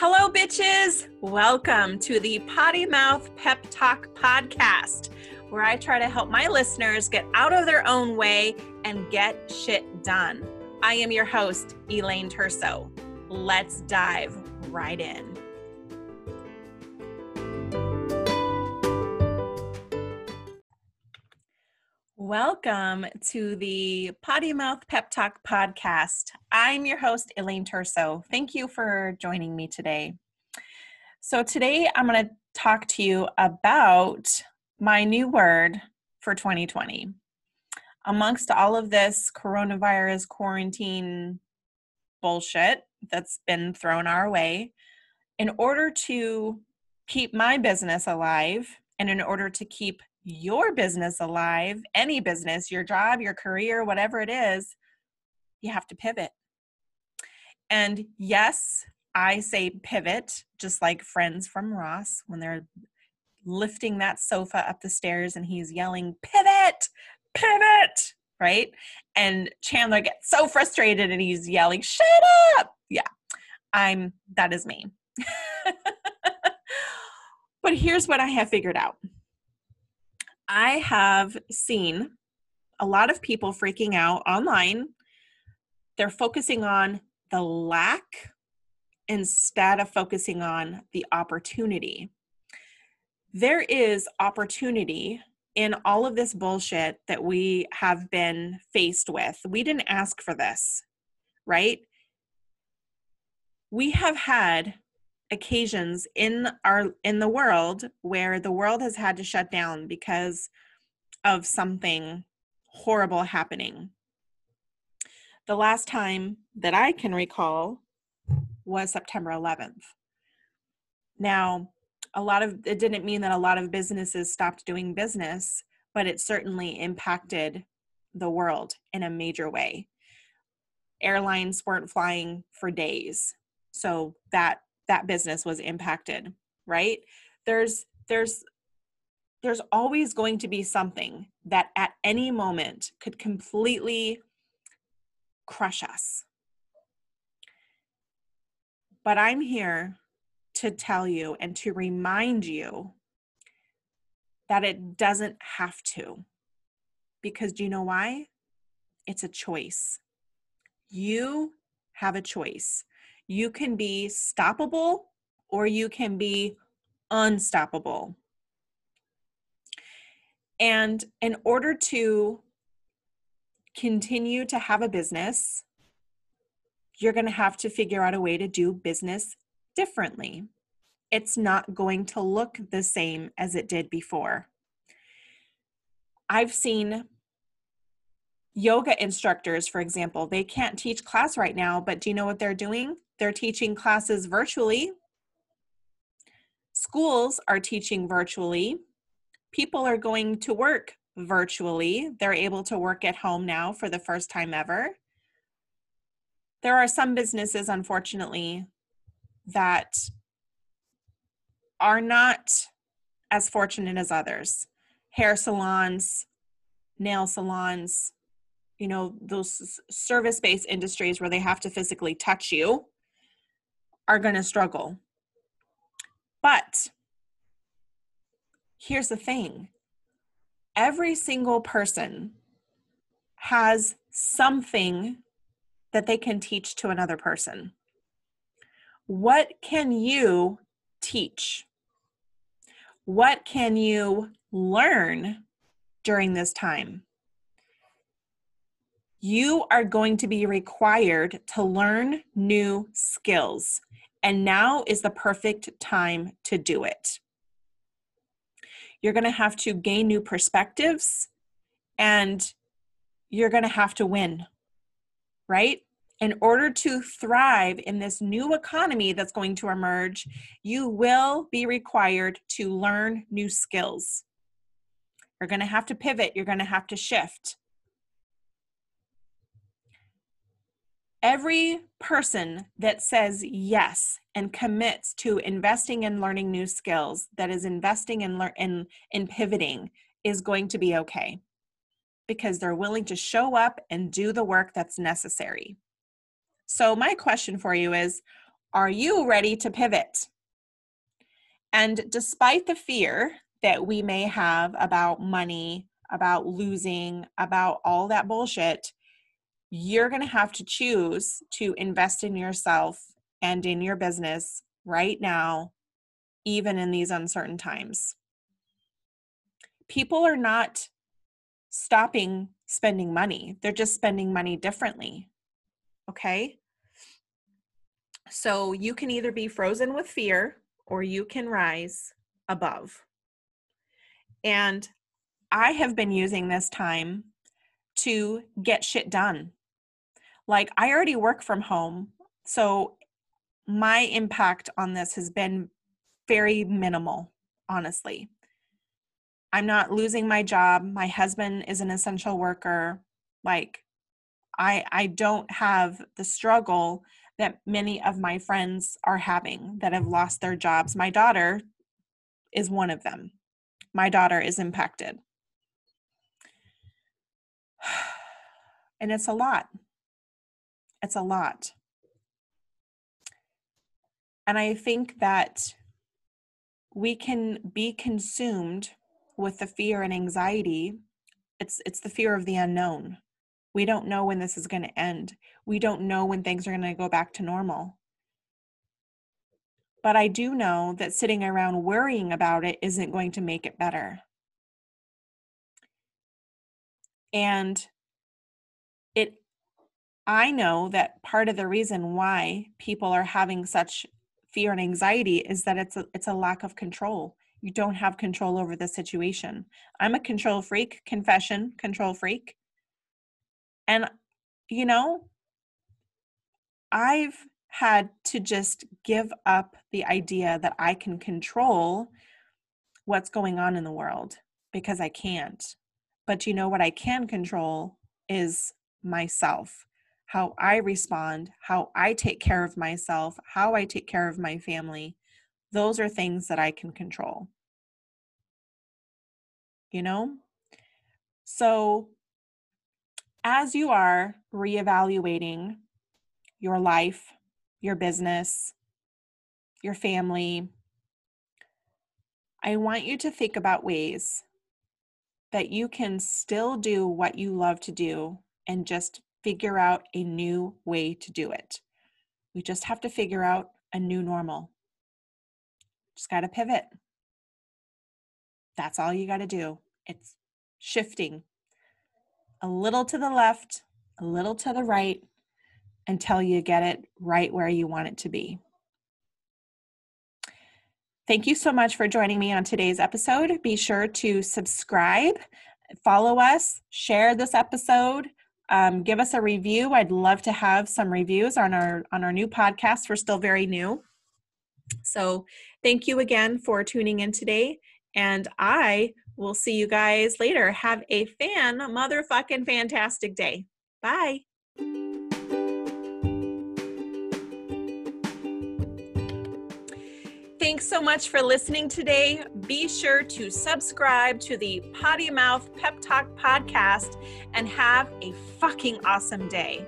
Hello, bitches. Welcome to the Potty Mouth Pep Talk podcast, where I try to help my listeners get out of their own way and get shit done. I am your host, Elaine Terso. Let's dive right in. Welcome to the Potty Mouth Pep Talk podcast. I'm your host, Elaine Terso. Thank you for joining me today. So, today I'm going to talk to you about my new word for 2020. Amongst all of this coronavirus quarantine bullshit that's been thrown our way, in order to keep my business alive and in order to keep your business alive, any business, your job, your career, whatever it is, you have to pivot. And yes, I say pivot, just like friends from Ross when they're lifting that sofa up the stairs and he's yelling, pivot, pivot, right? And Chandler gets so frustrated and he's yelling, shut up. Yeah, I'm, that is me. but here's what I have figured out I have seen a lot of people freaking out online. They're focusing on the lack instead of focusing on the opportunity. There is opportunity in all of this bullshit that we have been faced with. We didn't ask for this, right? We have had occasions in our in the world where the world has had to shut down because of something horrible happening. The last time that I can recall was September 11th. Now, a lot of it didn't mean that a lot of businesses stopped doing business, but it certainly impacted the world in a major way. Airlines weren't flying for days. So that that business was impacted right? There's there's there's always going to be something that at any moment could completely crush us. But i'm here to tell you and to remind you that it doesn't have to. Because do you know why? It's a choice. You have a choice you can be stoppable or you can be unstoppable. And in order to continue to have a business, you're going to have to figure out a way to do business differently. It's not going to look the same as it did before. I've seen yoga instructors, for example, they can't teach class right now, but do you know what they're doing? They're teaching classes virtually. Schools are teaching virtually. People are going to work virtually. They're able to work at home now for the first time ever. There are some businesses, unfortunately, that are not as fortunate as others. Hair salons, nail salons, you know, those service based industries where they have to physically touch you are going to struggle. But here's the thing every single person has something that they can teach to another person. What can you teach? What can you learn during this time? You are going to be required to learn new skills and now is the perfect time to do it. You're going to have to gain new perspectives and you're going to have to win, right? In order to thrive in this new economy that's going to emerge, you will be required to learn new skills. You're going to have to pivot, you're going to have to shift. Every person that says yes and commits to investing in learning new skills that is investing in lear- in in pivoting is going to be okay because they're willing to show up and do the work that's necessary so my question for you is Are you ready to pivot? And despite the fear that we may have about money, about losing, about all that bullshit, you're going to have to choose to invest in yourself and in your business right now, even in these uncertain times. People are not stopping spending money, they're just spending money differently. Okay? So you can either be frozen with fear or you can rise above. And I have been using this time to get shit done. Like, I already work from home. So, my impact on this has been very minimal, honestly. I'm not losing my job. My husband is an essential worker. Like, I, I don't have the struggle that many of my friends are having that have lost their jobs. My daughter is one of them. My daughter is impacted. And it's a lot. It's a lot. And I think that we can be consumed with the fear and anxiety. It's it's the fear of the unknown. We don't know when this is going to end. We don't know when things are going to go back to normal. But I do know that sitting around worrying about it isn't going to make it better. And I know that part of the reason why people are having such fear and anxiety is that it's a, it's a lack of control. You don't have control over the situation. I'm a control freak, confession, control freak. And you know, I've had to just give up the idea that I can control what's going on in the world because I can't. But you know what I can control is myself, how I respond, how I take care of myself, how I take care of my family. Those are things that I can control. You know? So, as you are reevaluating your life, your business, your family, I want you to think about ways that you can still do what you love to do and just figure out a new way to do it. We just have to figure out a new normal. Just got to pivot. That's all you got to do. It's shifting a little to the left, a little to the right until you get it right where you want it to be. Thank you so much for joining me on today's episode. Be sure to subscribe, follow us, share this episode, um, give us a review. I'd love to have some reviews on our on our new podcast. We're still very new. So thank you again for tuning in today. And I will see you guys later. Have a fan motherfucking fantastic day. Bye. Thanks so much for listening today. Be sure to subscribe to the Potty Mouth Pep Talk podcast and have a fucking awesome day.